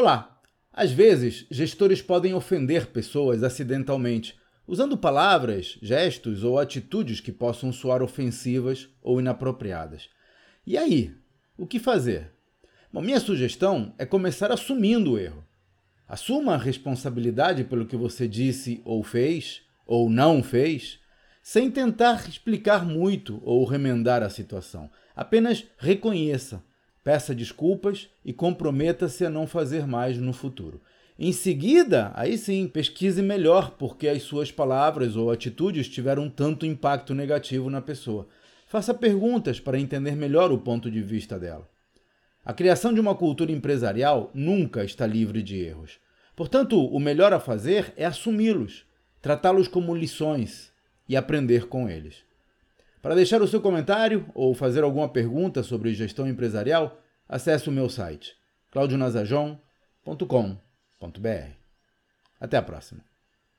Olá! Às vezes, gestores podem ofender pessoas acidentalmente, usando palavras, gestos ou atitudes que possam soar ofensivas ou inapropriadas. E aí? O que fazer? Bom, minha sugestão é começar assumindo o erro. Assuma a responsabilidade pelo que você disse ou fez, ou não fez, sem tentar explicar muito ou remendar a situação. Apenas reconheça, peça desculpas e comprometa-se a não fazer mais no futuro. Em seguida, aí sim, pesquise melhor porque as suas palavras ou atitudes tiveram tanto impacto negativo na pessoa. Faça perguntas para entender melhor o ponto de vista dela. A criação de uma cultura empresarial nunca está livre de erros. Portanto, o melhor a fazer é assumi-los, tratá-los como lições e aprender com eles. Para deixar o seu comentário ou fazer alguma pergunta sobre gestão empresarial, acesse o meu site claudionazajon.com.br. Até a próxima.